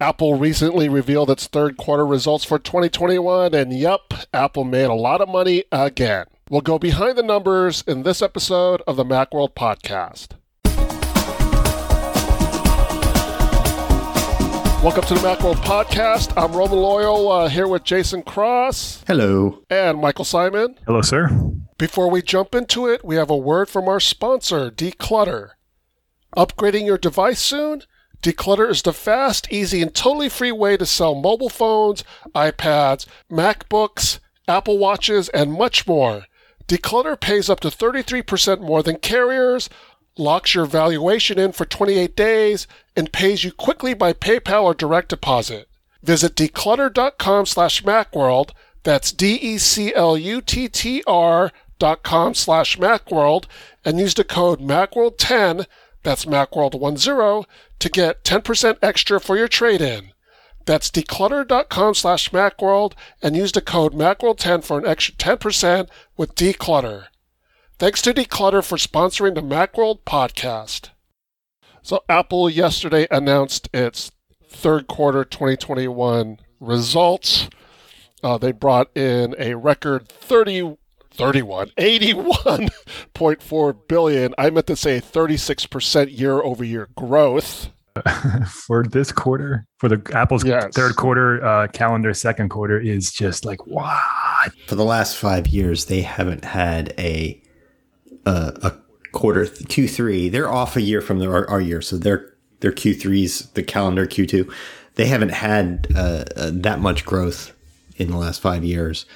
Apple recently revealed its third quarter results for 2021, and yup, Apple made a lot of money again. We'll go behind the numbers in this episode of the Macworld podcast. Welcome to the Macworld podcast. I'm Roman Loyola uh, here with Jason Cross. Hello. And Michael Simon. Hello, sir. Before we jump into it, we have a word from our sponsor, Decluttr. Upgrading your device soon? Decluttr is the fast, easy, and totally free way to sell mobile phones, iPads, MacBooks, Apple Watches, and much more. Decluttr pays up to 33% more than carriers, locks your valuation in for 28 days, and pays you quickly by PayPal or direct deposit. Visit decluttr.com slash macworld. that's D-E-C-L-U-T-T-R dot com slash macworld, and use the code macworld10, that's macworld10, to get 10% extra for your trade-in. That's decluttr.com slash Macworld and use the code macworld10 for an extra 10% with Decluttr. Thanks to Decluttr for sponsoring the Macworld podcast. So Apple yesterday announced its third quarter 2021 results. Uh, they brought in a record 30 31 81.4 billion. I meant to say 36% year over year growth. For this quarter for the apple's yes. third quarter uh, calendar second quarter is just like what? For the last five years they haven't had a uh, a quarter q3 they're off a year from the, our, our year so their their q3s the calendar q2 they haven't had uh, uh, that much growth in the last five years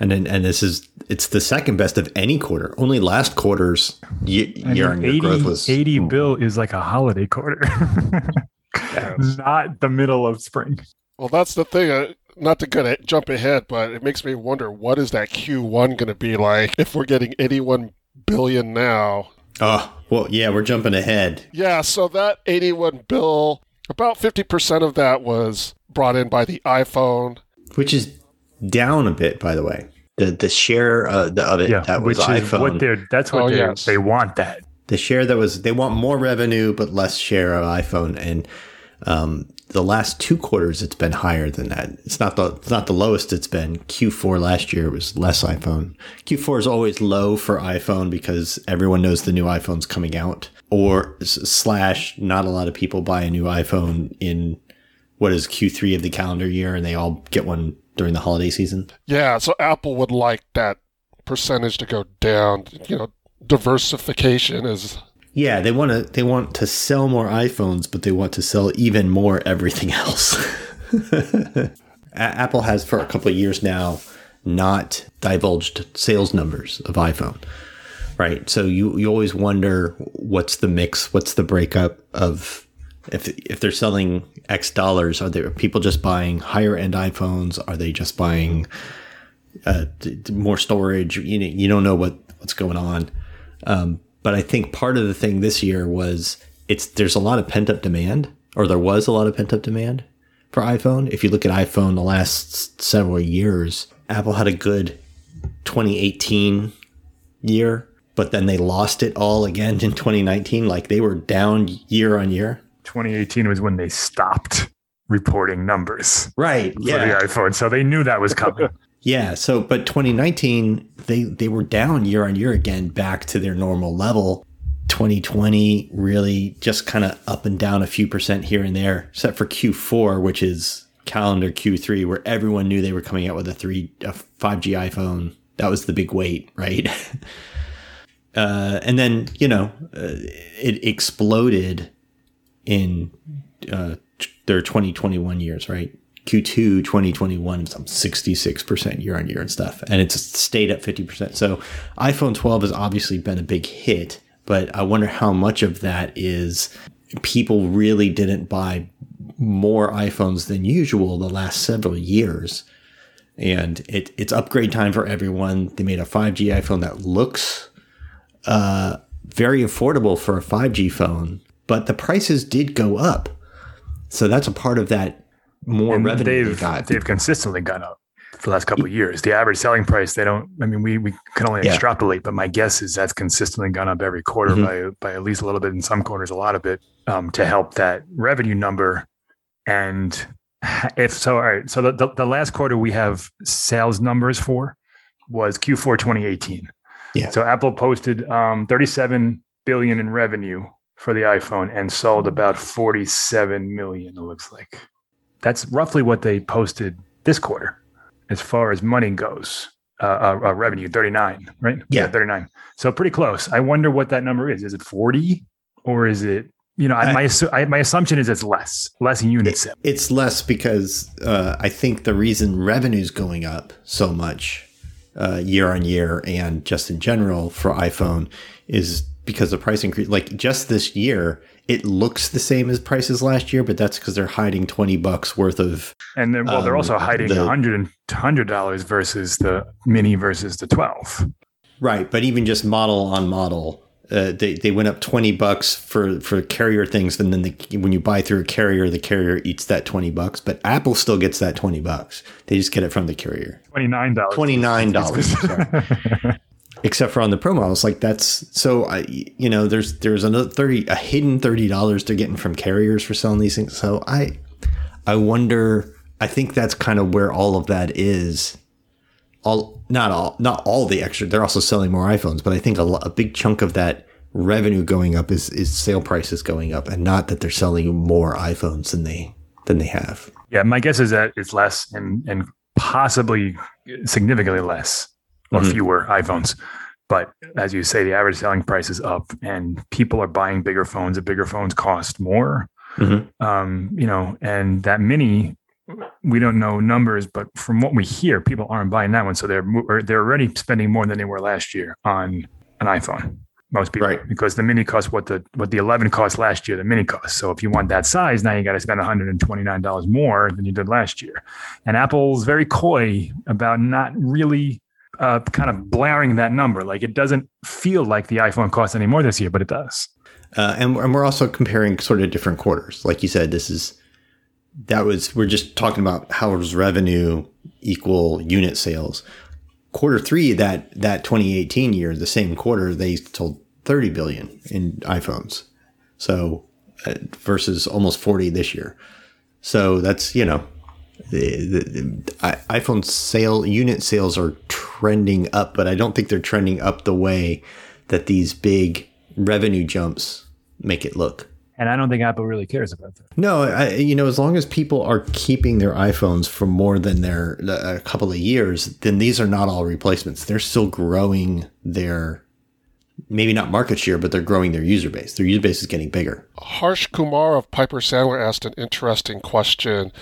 and then, and this is it's the second best of any quarter. Only last quarter's year on year growth was 80 bill is like a holiday quarter, yes. not the middle of spring. Well, that's the thing. Uh, not to get it, jump ahead, but it makes me wonder what is that Q1 going to be like if we're getting 81 billion now. Oh, well, yeah, we're jumping ahead. Yeah, so that 81 bill, about 50% of that was brought in by the iPhone, which is down a bit, by the way. The the share uh, the, of it yeah, that was which iPhone. Is what they're, that's what oh, yes. they want that. The share that was they want more revenue but less share of iPhone and um, the last two quarters it's been higher than that. It's not the it's not the lowest it's been. Q4 last year was less iPhone. Q4 is always low for iPhone because everyone knows the new iPhone's coming out. Or slash not a lot of people buy a new iPhone in what is Q3 of the calendar year and they all get one during the holiday season. Yeah, so Apple would like that percentage to go down. You know, diversification is yeah, they want to they want to sell more iPhones, but they want to sell even more everything else. Apple has for a couple of years now not divulged sales numbers of iPhone. Right. So you you always wonder what's the mix, what's the breakup of if if they're selling X dollars, are there people just buying higher end iPhones? Are they just buying uh, more storage? You know, you don't know what what's going on. Um, but I think part of the thing this year was it's there's a lot of pent up demand, or there was a lot of pent up demand for iPhone. If you look at iPhone the last several years, Apple had a good 2018 year, but then they lost it all again in 2019. Like they were down year on year. 2018 was when they stopped reporting numbers. Right. For yeah. the iPhone. So they knew that was coming. yeah. So, but 2019, they, they were down year on year again back to their normal level. 2020 really just kind of up and down a few percent here and there, except for Q4, which is calendar Q3, where everyone knew they were coming out with a three, a 5G iPhone. That was the big wait, right? uh, and then, you know, uh, it exploded in uh, their 2021 years, right? Q2 2021 is up 66% year on year and stuff. And it's stayed at 50%. So iPhone 12 has obviously been a big hit, but I wonder how much of that is people really didn't buy more iPhones than usual the last several years. And it, it's upgrade time for everyone. They made a 5G iPhone that looks uh, very affordable for a 5G phone but the prices did go up. So that's a part of that more and revenue they've, they They've consistently gone up for the last couple of years. The average selling price, they don't, I mean, we, we can only yeah. extrapolate, but my guess is that's consistently gone up every quarter mm-hmm. by, by at least a little bit in some quarters, a lot of it um, to help that revenue number And if so, all right. So the, the, the last quarter we have sales numbers for was Q4 2018. Yeah. So Apple posted um, 37 billion in revenue for the iPhone and sold about 47 million. It looks like that's roughly what they posted this quarter, as far as money goes. Uh, uh, uh, revenue 39, right? Yeah. 39. So pretty close. I wonder what that number is. Is it 40 or is it you know, I, my I, my assumption is it's less, less units. It, it's less because uh, I think the reason revenue's going up so much uh, year on year and just in general for iPhone is because the price increase. Like just this year, it looks the same as prices last year, but that's because they're hiding twenty bucks worth of. And then, well, they're also um, hiding hundred hundred dollars versus the mini versus the twelve. Right, but even just model on model, uh, they they went up twenty bucks for for carrier things, and then the, when you buy through a carrier, the carrier eats that twenty bucks. But Apple still gets that twenty bucks. They just get it from the carrier. Twenty nine dollars. Except for on the pro models, like that's so. I you know there's there's another thirty a hidden thirty dollars they're getting from carriers for selling these things. So I I wonder. I think that's kind of where all of that is all not all not all the extra. They're also selling more iPhones, but I think a, a big chunk of that revenue going up is is sale prices going up, and not that they're selling more iPhones than they than they have. Yeah, my guess is that it's less and and possibly significantly less or mm-hmm. fewer iPhones. But as you say, the average selling price is up, and people are buying bigger phones. And bigger phones cost more. Mm-hmm. Um, you know, and that mini we don't know numbers, but from what we hear, people aren't buying that one. So they're they're already spending more than they were last year on an iPhone. Most people, right. because the mini cost what the what the 11 cost last year. The mini cost. So if you want that size, now you got to spend 129 dollars more than you did last year. And Apple's very coy about not really uh, kind of blaring that number. Like it doesn't feel like the iPhone costs any more this year, but it does. Uh, and, and we're also comparing sort of different quarters. Like you said, this is that was we're just talking about how does revenue equal unit sales. Quarter three that that 2018 year, the same quarter, they sold 30 billion in iPhones. So uh, versus almost 40 this year. So that's you know the, the, the, iPhone sale unit sales are trending up, but I don't think they're trending up the way that these big revenue jumps make it look. And I don't think Apple really cares about that. No, I, you know, as long as people are keeping their iPhones for more than their a couple of years, then these are not all replacements. They're still growing their maybe not market share, but they're growing their user base. Their user base is getting bigger. Harsh Kumar of Piper Sandler asked an interesting question.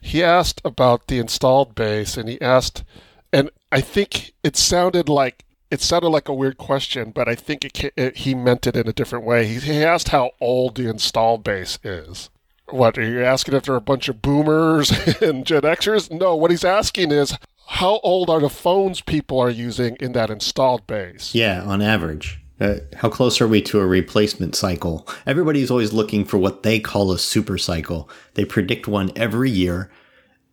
He asked about the installed base, and he asked, and I think it sounded like it sounded like a weird question, but I think it, it, he meant it in a different way. He, he asked how old the install base is. What are you asking if they're a bunch of boomers and Gen Xers? No, what he's asking is how old are the phones people are using in that installed base? Yeah, on average. Uh, how close are we to a replacement cycle? Everybody's always looking for what they call a super cycle. They predict one every year.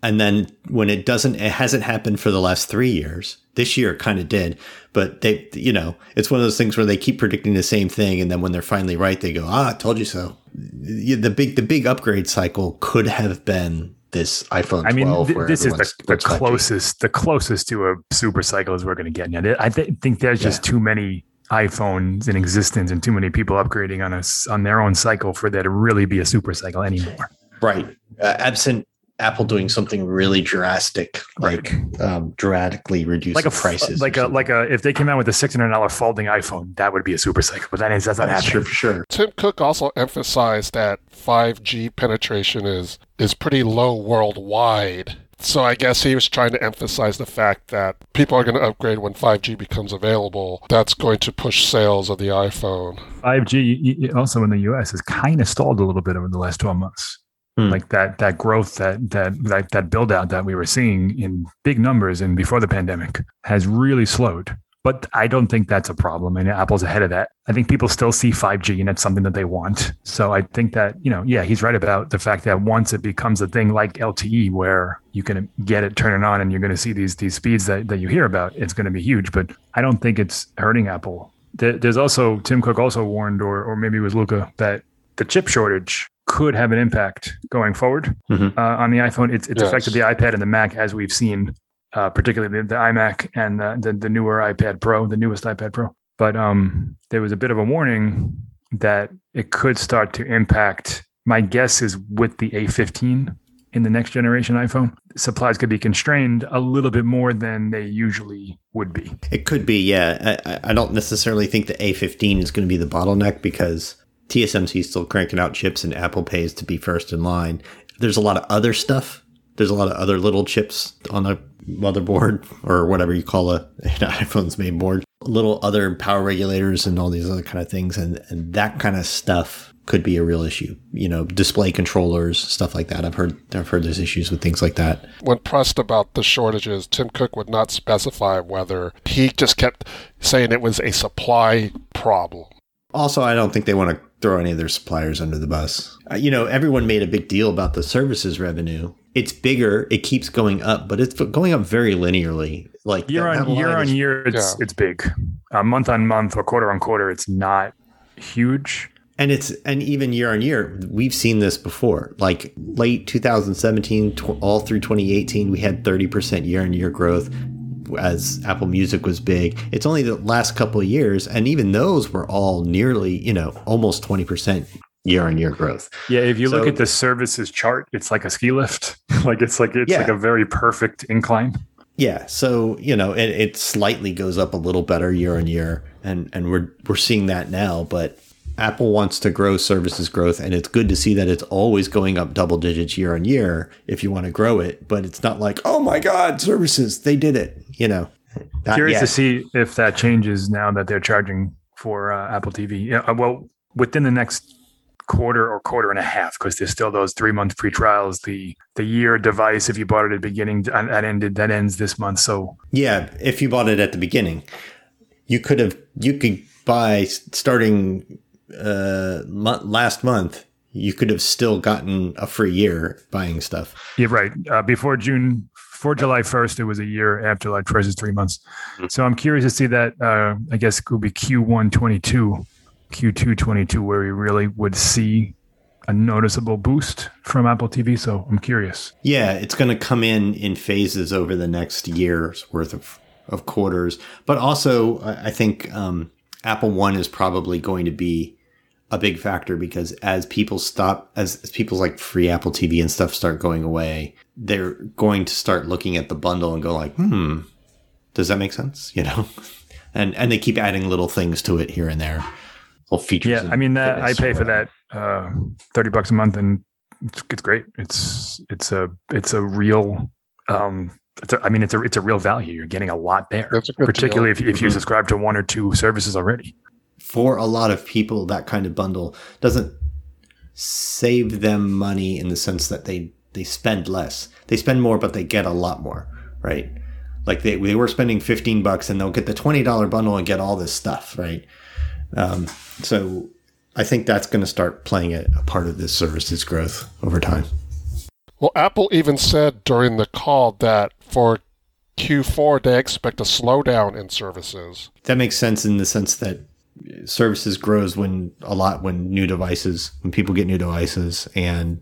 And then when it doesn't, it hasn't happened for the last three years. This year it kind of did but they, you know, it's one of those things where they keep predicting the same thing, and then when they're finally right, they go, "Ah, I told you so." The big, the big upgrade cycle could have been this iPhone. I mean, th- this is the, the closest, the closest to a super cycle as we're going to get. Now, I th- think there's just yeah. too many iPhones in existence and too many people upgrading on us on their own cycle for there to really be a super cycle anymore. Right. Uh, absent Apple doing something really drastic, like um, dramatically reducing like a, prices, like a like a if they came out with a six hundred dollar folding iPhone, that would be a super cycle. But that is that's not happening. Sure, for sure. Tim Cook also emphasized that five G penetration is is pretty low worldwide. So I guess he was trying to emphasize the fact that people are going to upgrade when 5G becomes available. That's going to push sales of the iPhone. 5G also in the US has kind of stalled a little bit over the last 12 months. Hmm. Like that that growth that that that that build out that we were seeing in big numbers and before the pandemic has really slowed. But I don't think that's a problem. And Apple's ahead of that. I think people still see 5G and it's something that they want. So I think that, you know, yeah, he's right about the fact that once it becomes a thing like LTE where you can get it, turn it on, and you're going to see these these speeds that, that you hear about, it's going to be huge. But I don't think it's hurting Apple. There's also Tim Cook also warned, or or maybe it was Luca, that the chip shortage could have an impact going forward mm-hmm. uh, on the iPhone. It's, it's yes. affected the iPad and the Mac as we've seen, uh, particularly the, the, iMac and the, the, the newer iPad Pro, the newest iPad Pro. But um, there was a bit of a warning that it could start to impact. My guess is with the A15 in the next generation iPhone, supplies could be constrained a little bit more than they usually would be. It could be, yeah. I, I don't necessarily think the A15 is going to be the bottleneck because TSMC is still cranking out chips and Apple pays to be first in line. There's a lot of other stuff. There's a lot of other little chips on the motherboard or whatever you call a an iPhone's main board. Little other power regulators and all these other kind of things, and and that kind of stuff could be a real issue. You know, display controllers, stuff like that. I've heard I've heard there's issues with things like that. When pressed about the shortages, Tim Cook would not specify whether he just kept saying it was a supply problem. Also, I don't think they want to throw any of their suppliers under the bus. Uh, you know, everyone made a big deal about the services revenue. It's bigger, it keeps going up, but it's going up very linearly. Like year on year on year, it's yeah. it's big. Uh, month on month or quarter on quarter, it's not huge. And it's and even year on year, we've seen this before. Like late 2017, tw- all through 2018, we had 30% year on year growth as Apple Music was big. It's only the last couple of years, and even those were all nearly, you know, almost 20% year on year growth. Yeah, if you so, look at the services chart, it's like a ski lift. like it's like it's yeah. like a very perfect incline. Yeah, so you know, it, it slightly goes up a little better year on year, and and we're we're seeing that now. But Apple wants to grow services growth, and it's good to see that it's always going up double digits year on year if you want to grow it. But it's not like, oh my God, services, they did it. You know, curious yet. to see if that changes now that they're charging for uh, Apple TV. Yeah, uh, well, within the next quarter or quarter and a half, because there's still those three month free trials. The the year device, if you bought it at the beginning, that ended that ends this month. So yeah, if you bought it at the beginning, you could have you could buy starting uh, last month, you could have still gotten a free year buying stuff. Yeah, right. Uh, before June, for July 1st, it was a year. After July 1st is three months. Mm-hmm. So I'm curious to see that. Uh, I guess it will be Q1 22, Q2 22, where we really would see a noticeable boost from Apple TV. So I'm curious. Yeah, it's going to come in in phases over the next year's worth of, of quarters. But also, I think um, Apple One is probably going to be a big factor because as people stop, as, as people's like free Apple TV and stuff start going away, they're going to start looking at the bundle and go like, hmm, does that make sense? You know, and and they keep adding little things to it here and there, little features. Yeah, I mean that I pay for that uh, thirty bucks a month, and it's, it's great. It's it's a it's a real. Um, it's a, I mean, it's a it's a real value. You're getting a lot there, particularly if, if you mm-hmm. subscribe to one or two services already for a lot of people, that kind of bundle doesn't save them money in the sense that they they spend less. They spend more, but they get a lot more, right? Like they, they were spending 15 bucks and they'll get the $20 bundle and get all this stuff, right? Um, so I think that's going to start playing a, a part of this services growth over time. Well, Apple even said during the call that for Q4 they expect a slowdown in services. That makes sense in the sense that services grows when a lot when new devices when people get new devices and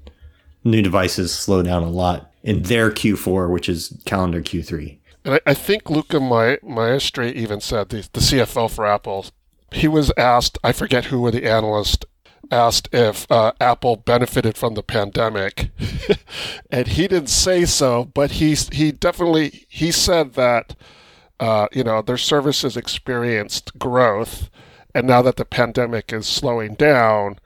new devices slow down a lot in their Q4, which is calendar Q3. And I, I think Luca Ma- even said the, the CFO for Apple. He was asked, I forget who were the analyst asked if uh, Apple benefited from the pandemic, and he didn't say so, but he he definitely he said that uh, you know their services experienced growth, and now that the pandemic is slowing down,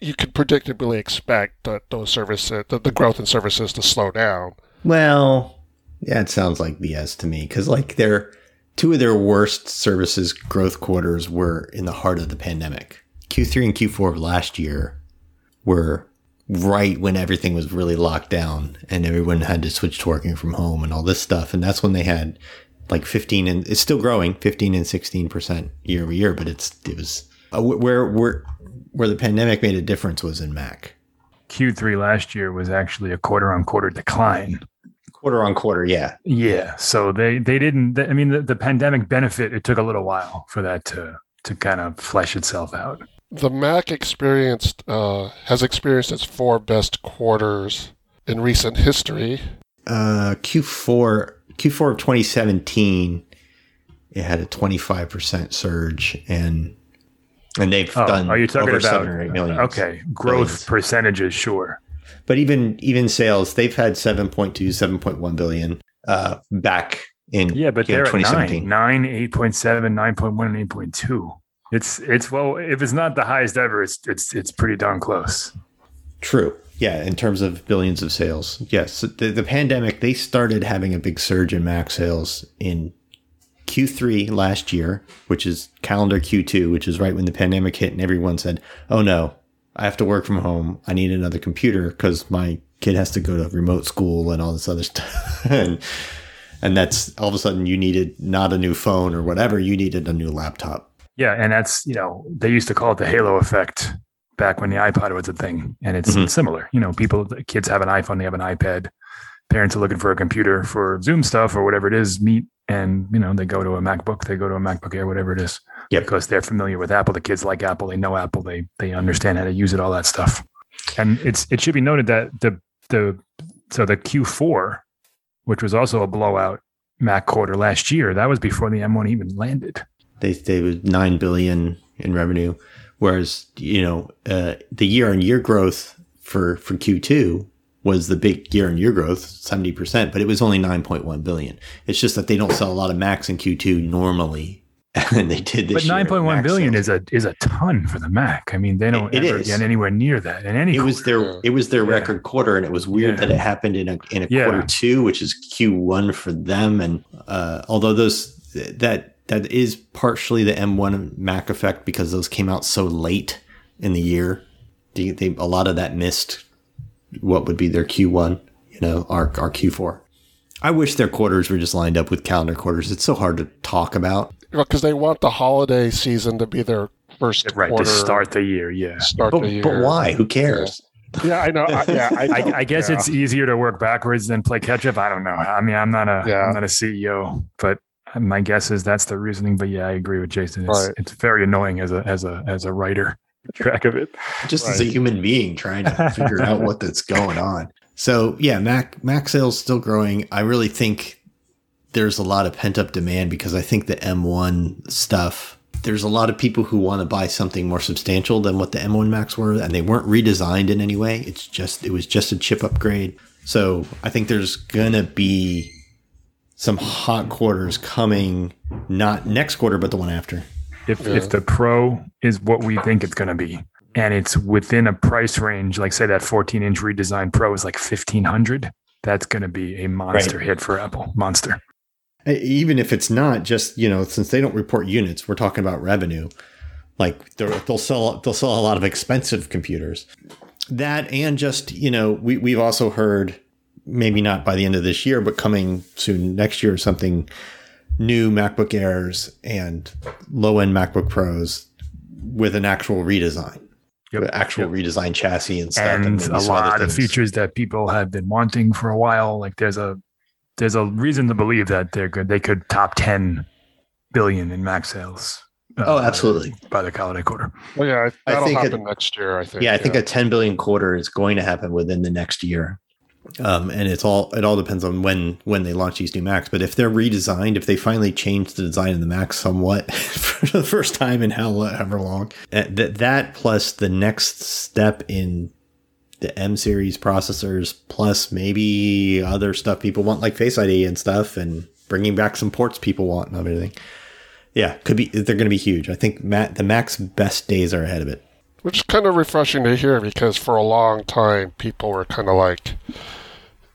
you could predictably expect that those services, the, growth in services, to slow down. Well, yeah, it sounds like BS to me because like their two of their worst services growth quarters were in the heart of the pandemic. Q3 and Q4 of last year were right when everything was really locked down and everyone had to switch to working from home and all this stuff. And that's when they had like 15 and it's still growing 15 and 16% year over year, but it's, it was uh, where, where, where the pandemic made a difference was in Mac. Q3 last year was actually a quarter on quarter decline. Quarter on quarter, yeah. Yeah. So they, they didn't, I mean, the, the pandemic benefit, it took a little while for that to, to kind of flesh itself out. The Mac experienced uh, has experienced its four best quarters in recent history. Uh, Q4 Q4 of 2017, it had a 25 percent surge, and and they've Oh, done. are you talking over about seven or eight million? okay growth Billions. percentages? Sure. But even even sales, they've had 7.2, 7.1 billion uh, back in Yeah, but know, they're at nine, nine, eight point seven, nine point one, and eight point two. It's it's well, if it's not the highest ever, it's it's it's pretty darn close. True. Yeah, in terms of billions of sales. Yes. The, the pandemic, they started having a big surge in Mac sales in Q3 last year, which is calendar Q2, which is right when the pandemic hit and everyone said, oh no, I have to work from home. I need another computer because my kid has to go to remote school and all this other stuff. and, and that's all of a sudden you needed not a new phone or whatever, you needed a new laptop. Yeah, and that's you know they used to call it the halo effect back when the iPod was a thing, and it's Mhm. similar. You know, people, kids have an iPhone, they have an iPad. Parents are looking for a computer for Zoom stuff or whatever it is, Meet, and you know they go to a MacBook, they go to a MacBook Air, whatever it is, Yep. because they're familiar with Apple. The kids like Apple, they know Apple, they they understand how to use it, all that stuff. And it's it should be noted that the the so the Q4, which was also a blowout Mac quarter last year, that was before the M1 even landed. they they was nine billion in revenue, whereas you know uh, the year on year growth for for Q two was the big year on year growth seventy percent, but it was only nine point one billion. It's just that they don't sell a lot of Macs in Q two normally, and they did this. But year. nine point one sales. is a is a ton for the Mac. I mean, they don't It- it ever is. get anywhere near that in any. It was their it was their Yeah. record quarter, and it was weird Yeah. that it happened in a in a Yeah. quarter two, which is Q one for them. And uh, although those that that is partially the M one Mac effect because those came out so late in the year, they, they a lot of that missed what would be their Q one, you know, our our Q four. I wish their quarters were just lined up with calendar quarters. It's so hard to talk about. Because they want the holiday season to be their first right quarter. to start the year. Yeah, start But, the year. but why? Who cares? Yeah, I know. I, yeah, I, I, I guess yeah. it's easier to work backwards than play catch up. I don't know. I mean, I'm not a Yeah. am not a CEO, but my guess is that's the reasoning. But yeah, I agree with Jason. It's Right. it's very annoying as a as a as a writer. Track of it. just as a human being trying to figure out what that's going on. So yeah, Mac Mac sales still growing. I really think there's a lot of pent up demand because I think the M1 stuff. There's a lot of people who want to buy something more substantial than what the M1 Macs were, and they weren't redesigned in any way. It's just it was just a chip upgrade. So I think there's gonna be some hot quarters coming, not next quarter, but the one after. If Yeah. if the Pro is what we think it's going to be, and it's within a price range, like say that 14 inch redesign Pro is like 1500, that's going to be a monster hit for Apple. Monster. Even if it's not just you know since they don't report units we're talking about revenue like they're- they'll sell they'll sell a lot of expensive computers that and just you know we, we've also heard maybe not by the end of this year but coming soon next year something new macbook airs and low end macbook pros with an actual redesign Yep. With actual Yep. redesigned chassis and stuff and maybe a lot of features that people have been wanting for a while. Like there's a there's a reason to believe that they're good. They could top 10 billion in Mac sales. uh, Oh, absolutely. By the holiday quarter. Well, yeah, I that'll think happen next year. I think. yeah, I think a 10 billion quarter is going to happen within the next year. Um, and it's all it all depends on when when they launch these new Macs. But if they're redesigned, if they finally change the design of the Mac somewhat for the first time in however long, uh, that that plus the next step in the M series processors, plus maybe other stuff people want like Face ID and stuff, and bringing back some ports people want and everything. Yeah, could be they're going to be huge. I think Mac, the Mac's best days are ahead of it. Which is kind of refreshing to hear because for a long time people were kind of like,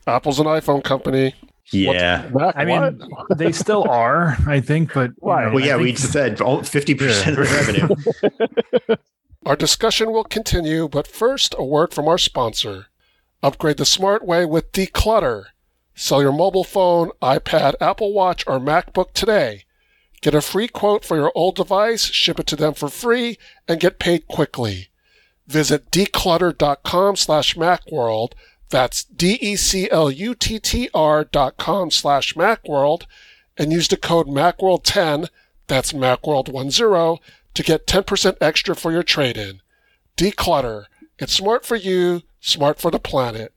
Apple's an iPhone company. Yeah. Mac, I mean, they still are, I think, but you Why? know, Well, I yeah, think we the- said fifty percent of revenue. Our discussion will continue, but first, a word from our sponsor. Upgrade the smart way with Decluttr. Sell your mobile phone, iPad, Apple Watch, or MacBook today. Get a free quote for your old device, ship it to them for free, and get paid quickly. Visit decluttr.com slash macworld. That's D-E-C-L-U-T-T-R dot com slash macworld and use the code macworld10, that's macworld10, to get 10% extra for your trade in. Decluttr. It's smart for you, smart for the planet.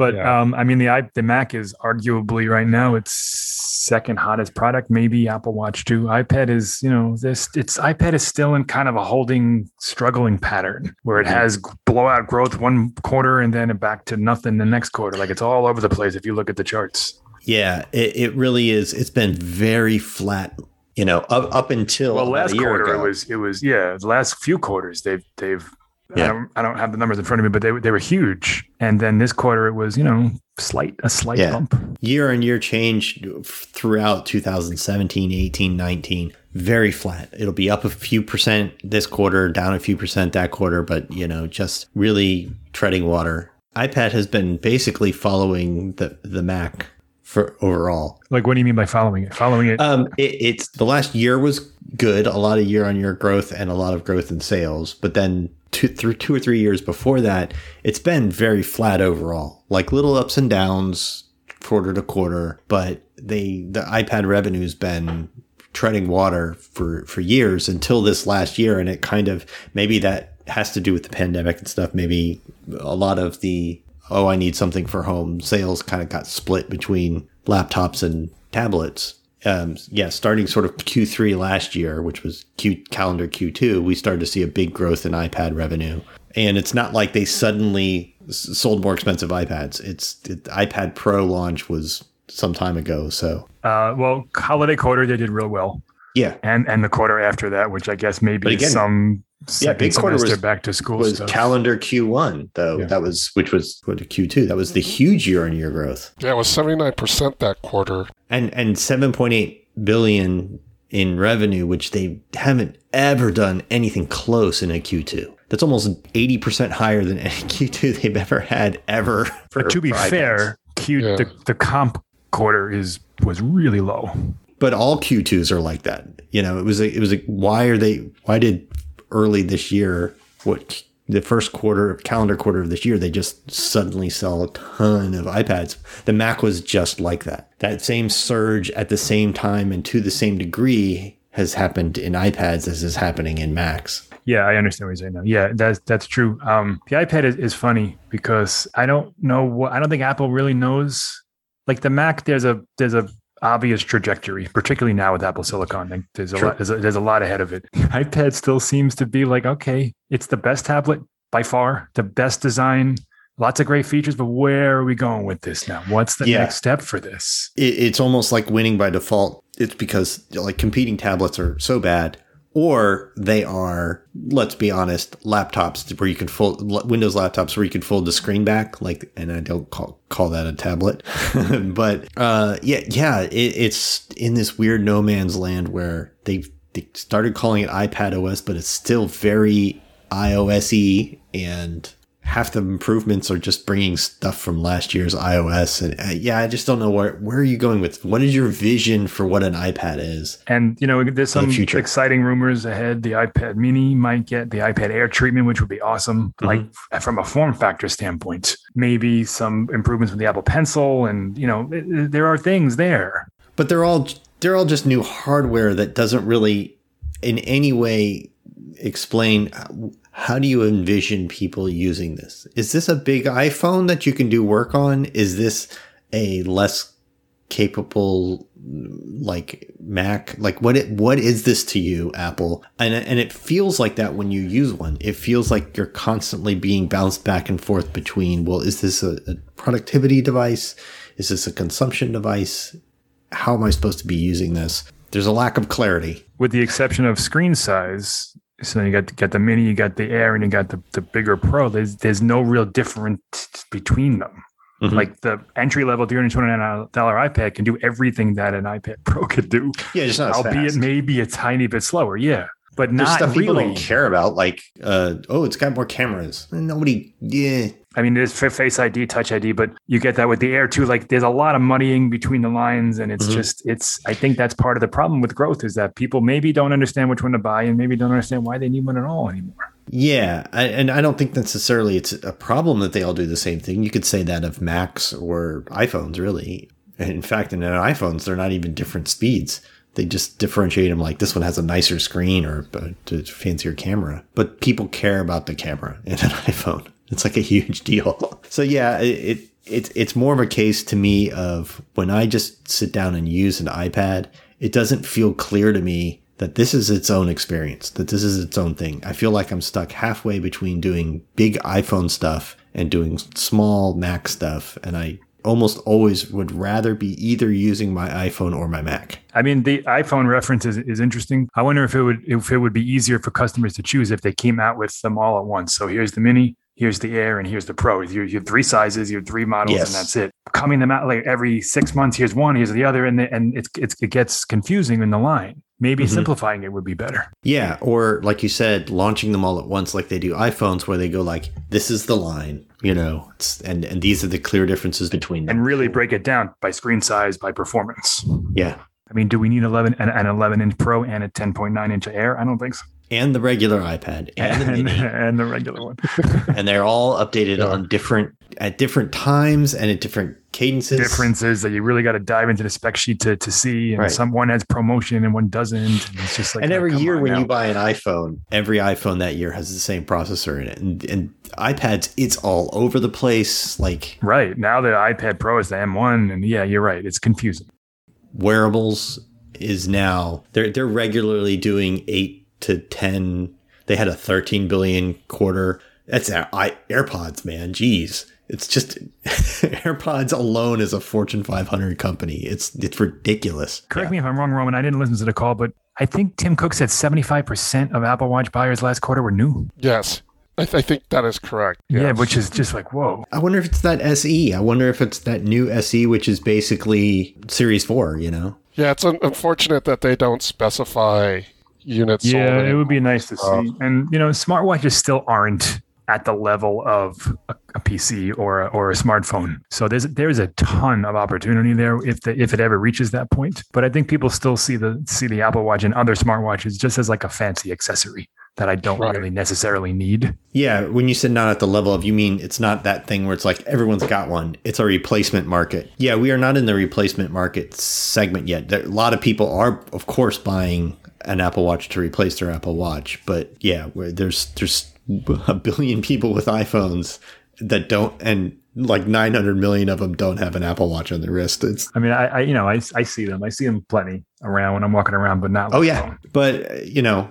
But Yeah. um, I mean, the i the Mac is arguably right now its second hottest product. Maybe Apple Watch too. iPad is, you know, this its iPad is still in kind of a holding, struggling pattern where it Mhm. has blowout growth one quarter and then back to nothing the next quarter. Like it's all over the place if you look at the charts. Yeah, it, it really is. It's been very flat, you know, up up until Well, last quarter ago. it was it was yeah. The last few quarters they've they've I Yeah. don't I don't have the numbers in front of me, but they were- they were huge. And then this quarter it was you know slight a slight Yeah. bump. year on year change throughout 2017, 18, 19. Very flat. It'll be up a few percent this quarter, down a few percent that quarter, but you know, just really treading water. iPad has been basically following the the Mac for overall. Like what do you mean by following it? Following it. Um, it, it's the last year was good, a lot of year on year growth and a lot of growth in sales. But then two, through two or three years before that, it's been very flat overall, like little ups and downs quarter to quarter. But they the iPad revenue's been treading water for for years until this last year, and it kind of maybe that has to do with the pandemic and stuff. Maybe a lot of the oh, I need something for home sales kind of got split between laptops and tablets. Um, yeah, starting sort of Q3 last year, which was Q calendar Q2, we started to see a big growth in iPad revenue. And it's not like they suddenly s- sold more expensive iPads. It's it, iPad Pro launch was some time ago. So Uh, well, holiday quarter they did real well, yeah, and and the quarter after that, which I guess maybe again- some Yeah, big quarter was- back to school was stuff. calendar Q1 though. Yeah. That was which was what Q2. That was the huge year on year growth. Yeah, it was 79% that quarter. and and 7.8 billion in revenue which they haven't ever done anything close in a q2 that's almost 80% higher than any q2 they've ever had ever for- but to be for fair, Q Yeah. the, the comp quarter is was really low. but all q2s are like that you know it was a, it was a, why are they why did early this year what the first quarter calendar quarter of this year they just suddenly sell a ton of ipads the mac was just like that that same surge at the same time and to the same degree has happened in ipads as is happening in macs Yeah, I understand what you're saying now. Yeah, that's that's true. Um, the iPad is, is funny because I don't know what I don't think Apple really knows. Like the Mac, there's a there's a obvious trajectory, particularly now with Apple Silicon. Like there's a Sure. lot there's a, there's a lot ahead of it. iPad still seems to be like okay, it's the best tablet by far, the best design, lots of great features. But where are we going with this now? What's the Yeah. next step for this? it, it's almost like winning by default. It's because like competing tablets are so bad, or they are, let's be honest, laptops where you can fold Windows laptops where you can fold the screen back. Like, and I don't call call that a tablet, but uh, yeah, yeah, it, it's in this weird no man's land where they they started calling it iPad OS, but it's still very iOS-y and half the improvements are just bringing stuff from last year's iOS. And uh, yeah, I just don't know where where are you going with what is your vision for what an iPad is? And you know, there's For the some exciting rumors ahead. The iPad Mini might get the iPad Air treatment, which would be awesome. Mm-hmm. Like from a form factor standpoint, maybe some improvements with the Apple Pencil, and you know, th- th- there are things there. But they're all they're all just new hardware that doesn't really in any way explain how- do you envision people using this? Is this a big iPhone that you can do work on? Is this a less capable like Mac? Like what it what is this to you, Apple? And and it feels like that when you use one. It feels like you're constantly being bounced back and forth between, well, is this a, a productivity device? Is this a consumption device? How am I supposed to be using this? There's a lack of clarity. with the exception of screen size. So you got got the mini, you got the Air, and you got the, the bigger Pro. There's there's no real difference between them. Mhm. Like the entry level three hundred twenty nine dollar iPad can do everything that an iPad Pro could do, Yeah, just not albeit maybe a tiny bit slower. Yeah, but There's not stuff people don't care about, like, uh, oh, it's got more cameras. Nobody, yeah, I mean, there's Face ID, Touch ID, but you get that with the Air too. Like, there's a lot of muddying between the lines, and it's Mhm. just, it's. I think that's part of the problem with growth is that people maybe don't understand which one to buy, and maybe don't understand why they need one at all anymore. Yeah, I, and I don't think necessarily it's a problem that they all do the same thing. You could say that of Macs or iPhones, really. In fact, in iPhones, they're not even different speeds. They just differentiate them like this one has a nicer screen or a fancier camera. But people care about the camera in an iPhone. It's like a huge deal. So yeah, it, it it's it's more of a case to me of when I just sit down and use an iPad, it doesn't feel clear to me that this is its own experience, that this is its own thing. I feel like I'm stuck halfway between doing big iPhone stuff and doing small Mac stuff, and I almost always would rather be either using my iPhone or my Mac. I mean, the iPhone reference is, is interesting. I wonder if it would if it would be easier for customers to choose if they came out with them all at once. So here's the mini, here's the Air, and here's the Pro. You, you have three sizes, you have three models, yes. and that's it. Coming them out like every six months, here's one, here's the other, and the, and it's, it's it gets confusing in the line. Maybe mm-hmm. simplifying it would be better. Yeah, or like you said, launching them all at once, like they do iPhones, where they go like, "This is the line," you know, and and these are the clear differences between them, and really break it down by screen size, by performance. Yeah, I mean, do we need 11 an, an 11 inch Pro and a 10.9 inch Air? I don't think so and the regular iPad and, and the mini and the regular one. and they're all updated yeah. on different at different times and at different cadences. Differences that you really got to dive into the spec sheet to, to see. And right. some one has promotion and one doesn't. And it's just like And oh, every year when now. you buy an iPhone, every iPhone that year has the same processor in it. And, and iPads, it's all over the place. Like Right. Now the iPad Pro is the M1. And yeah, you're right. It's confusing. Wearables is now they're they're regularly doing eight to 10. They had a 13 billion quarter. That's I, AirPods, man. Jeez. It's just AirPods alone is a Fortune 500 company. It's it's ridiculous. Correct yeah. me if I'm wrong, Roman. I didn't listen to the call, but I think Tim Cook said 75% of Apple Watch buyers last quarter were new. Yes. I, th- I think that is correct. Yes. Yeah, which is just like, whoa. I wonder if it's that SE. I wonder if it's that new SE, which is basically Series 4, you know? Yeah, it's un- unfortunate that they don't specify units. Yeah, it would be nice to uh, see. And you know, smartwatches still aren't at the level of a, a, PC or a, or a smartphone. So there's there's a ton of opportunity there if the, if it ever reaches that point. But I think people still see the see the Apple Watch and other smartwatches just as like a fancy accessory that I don't right. really necessarily need. Yeah, when you said not at the level of, you mean it's not that thing where it's like everyone's got one. It's a replacement market. Yeah, we are not in the replacement market segment yet. There, a lot of people are, of course, buying an Apple Watch to replace their Apple Watch. But yeah, where there's there's a billion people with iPhones that don't, and like 900 million of them don't have an Apple Watch on their wrist. It's. I mean, I, I you know I, I see them. I see them plenty around when I'm walking around, but not. Oh yeah, phone. but you know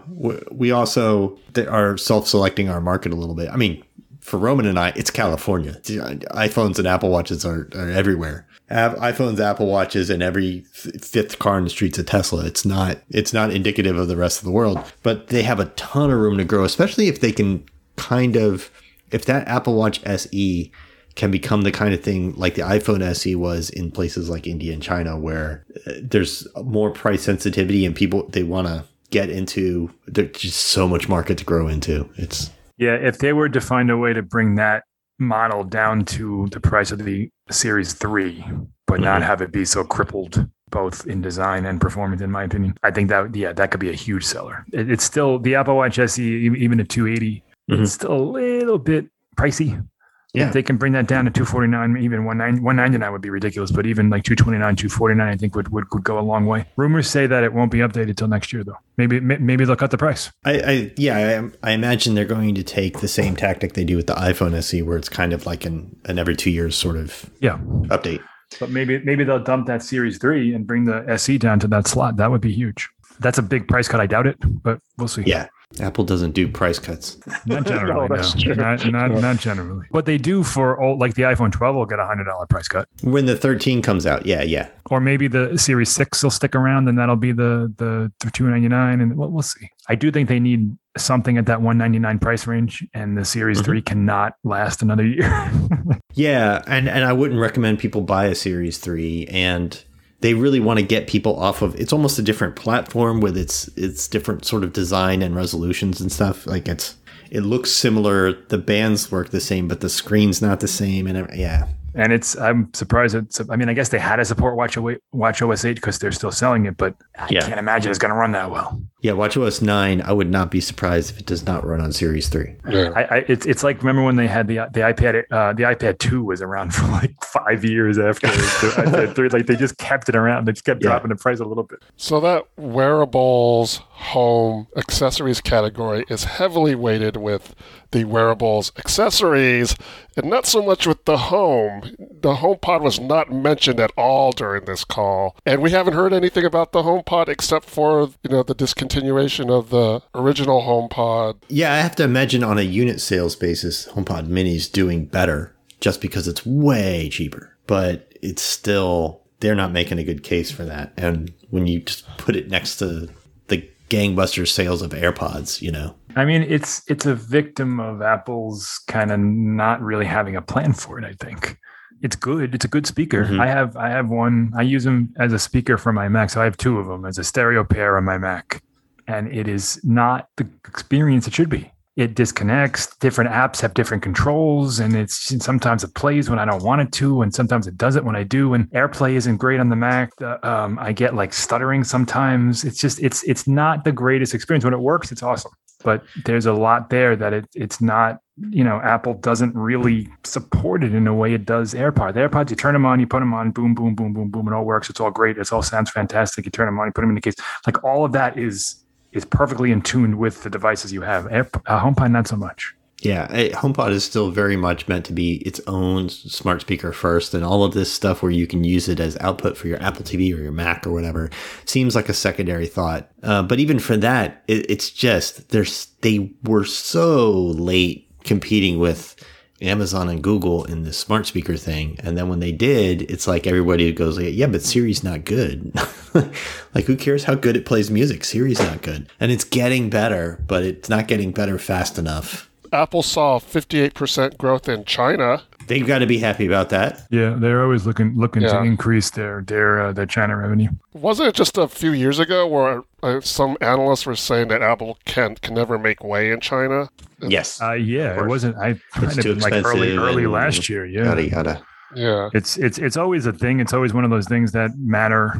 we also are self-selecting our market a little bit. I mean, for Roman and I, it's California. Uh, iPhones and Apple Watches are, are everywhere iPhones, Apple Watches, and every fifth car in the streets a Tesla. It's not it's not indicative of the rest of the world, but they have a ton of room to grow, especially if they can kind of if that Apple Watch SE can become the kind of thing like the iPhone SE was in places like India and China, where uh, there's more price sensitivity and people they want to get into. There's just so much market to grow into. It's yeah. If they were to find a way to bring that model down to the price of the Series 3, but mm-hmm. not have it be so crippled both in design and performance, in my opinion. I think that, yeah, that could be a huge seller. It, it's still the Apple Watch SE, even at 280, mm-hmm. it's still a little bit pricey yeah. If they can bring that down to 249, even 199 would be ridiculous, but even like 229, 249, I think would, would, would go a long way. Rumors say that it won't be updated till next year, though. Maybe maybe they'll cut the price. I, I yeah, I, I, imagine they're going to take the same tactic they do with the iPhone SE, where it's kind of like an, an every two years sort of yeah update. But maybe maybe they'll dump that Series three and bring the SE down to that slot. That would be huge. That's a big price cut. I doubt it, but we'll see. Yeah, Apple doesn't do price cuts. Not generally, no, no. Not, not, not, generally. But they do for all, like the iPhone 12 will get a hundred dollar price cut when the 13 comes out. Yeah, yeah. Or maybe the Series Six will stick around, and that'll be the the, the 299, and we'll, we'll see. I do think they need something at that 199 price range, and the Series mm-hmm. Three cannot last another year. yeah, and and I wouldn't recommend people buy a Series Three and they really want to get people off of it's almost a different platform with its its different sort of design and resolutions and stuff. Like it's it looks similar the bands work the same but the screen's not the same and yeah and it's I'm surprised. It's, I mean, I guess they had to support Watch, Watch OS 8 because they're still selling it, but I yeah. can't imagine it's going to run that well. Yeah, Watch OS 9. I would not be surprised if it does not run on Series 3. Yeah. I, I, it's it's like remember when they had the the iPad uh, the iPad 2 was around for like five years after the iPad 3. Like they just kept it around. They just kept yeah. dropping the price a little bit. So that wearables home accessories category is heavily weighted with the wearables accessories and not so much with the home. The HomePod was not mentioned at all during this call, and we haven't heard anything about the HomePod except for you know the discontinuation of the original HomePod. Yeah, I have to imagine on a unit sales basis, HomePod Mini's doing better just because it's way cheaper, but it's still they're not making a good case for that. And when you just put it next to the gangbuster sales of AirPods, you know, I mean, it's it's a victim of Apple's kind of not really having a plan for it. I think it's good. It's a good speaker. Mm-hmm. I have I have one. I use them as a speaker for my Mac. So I have two of them as a stereo pair on my Mac, and it is not the experience it should be. It disconnects. Different apps have different controls, and it's sometimes it plays when I don't want it to, and sometimes it does it when I do. And AirPlay isn't great on the Mac. Um, I get like stuttering sometimes. It's just it's it's not the greatest experience. When it works, it's awesome but there's a lot there that it, it's not you know apple doesn't really support it in a way it does airpods the airpods you turn them on you put them on boom boom boom boom boom it all works it's all great it all sounds fantastic you turn them on you put them in the case. Like all of that is is perfectly in tune with the devices you have. Air, uh, homepod not so much yeah, HomePod is still very much meant to be its own smart speaker first, and all of this stuff where you can use it as output for your Apple TV or your Mac or whatever seems like a secondary thought. Uh, but even for that, it, it's just there's they were so late competing with Amazon and Google in the smart speaker thing, and then when they did, it's like everybody goes, "Yeah, but Siri's not good." like, who cares how good it plays music? Siri's not good, and it's getting better, but it's not getting better fast enough Apple saw 58% growth in China. They've got to be happy about that. Yeah, they're always looking looking yeah. to increase their their uh, their China revenue. Wasn't it just a few years ago where uh, some analysts were saying that Apple can can never make way in China? Yes. Uh, yeah, it wasn't. I it's too like early early last year. Yeah. Yada yada. Yeah. It's it's it's always a thing. It's always one of those things that matter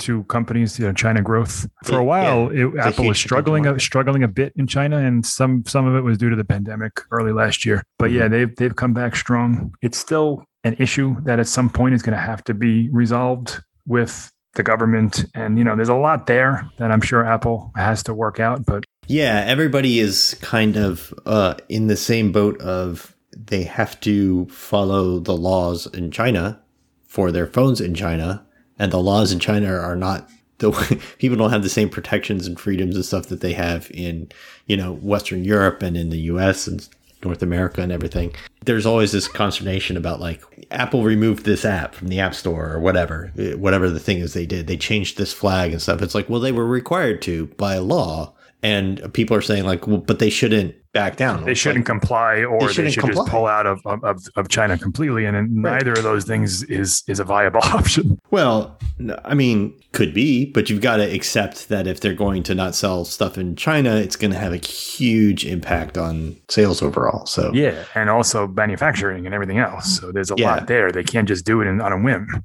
to companies, you know, China growth. For a while, yeah, it, Apple was struggling a, struggling a bit in China, and some some of it was due to the pandemic early last year. But yeah, mm-hmm. they've they've come back strong. It's still an issue that at some point is going to have to be resolved with the government, and you know, there's a lot there that I'm sure Apple has to work out. But yeah, everybody is kind of uh, in the same boat of they have to follow the laws in China for their phones in China and the laws in China are not the people don't have the same protections and freedoms and stuff that they have in you know Western Europe and in the U.S. and North America and everything. There's always this consternation about like Apple removed this app from the App Store or whatever, eh, whatever the thing is they did. They changed this flag and stuff. It's like, well, they were required to by law. And people are saying like, well, but they shouldn't back down. They shouldn't like, comply, or they, they should comply. just pull out of, of, of China completely. And right. neither of those things is is a viable option. Well, I mean, could be, but you've got to accept that if they're going to not sell stuff in China, it's going to have a huge impact on sales overall. So yeah, and also manufacturing and everything else. So there's a yeah. lot there. They can't just do it in, on a whim.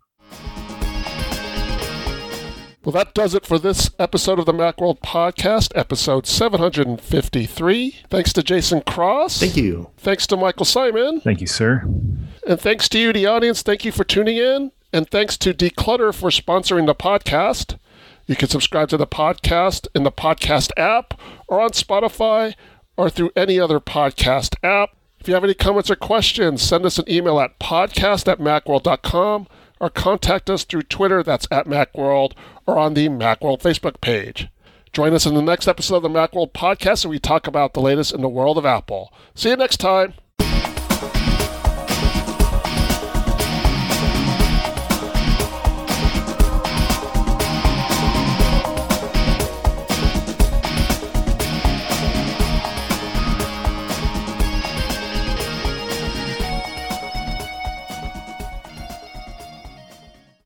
Well, that does it for this episode of the Macworld Podcast, episode 753. Thanks to Jason Cross. Thank you. Thanks to Michael Simon. Thank you, sir. And thanks to you, the audience. Thank you for tuning in. And thanks to Decluttr for sponsoring the podcast. You can subscribe to the podcast in the podcast app or on Spotify or through any other podcast app. If you have any comments or questions, send us an email at podcast at macworld.com or contact us through Twitter, that's at Macworld, or on the Macworld Facebook page. Join us in the next episode of the Macworld podcast where we talk about the latest in the world of Apple. See you next time.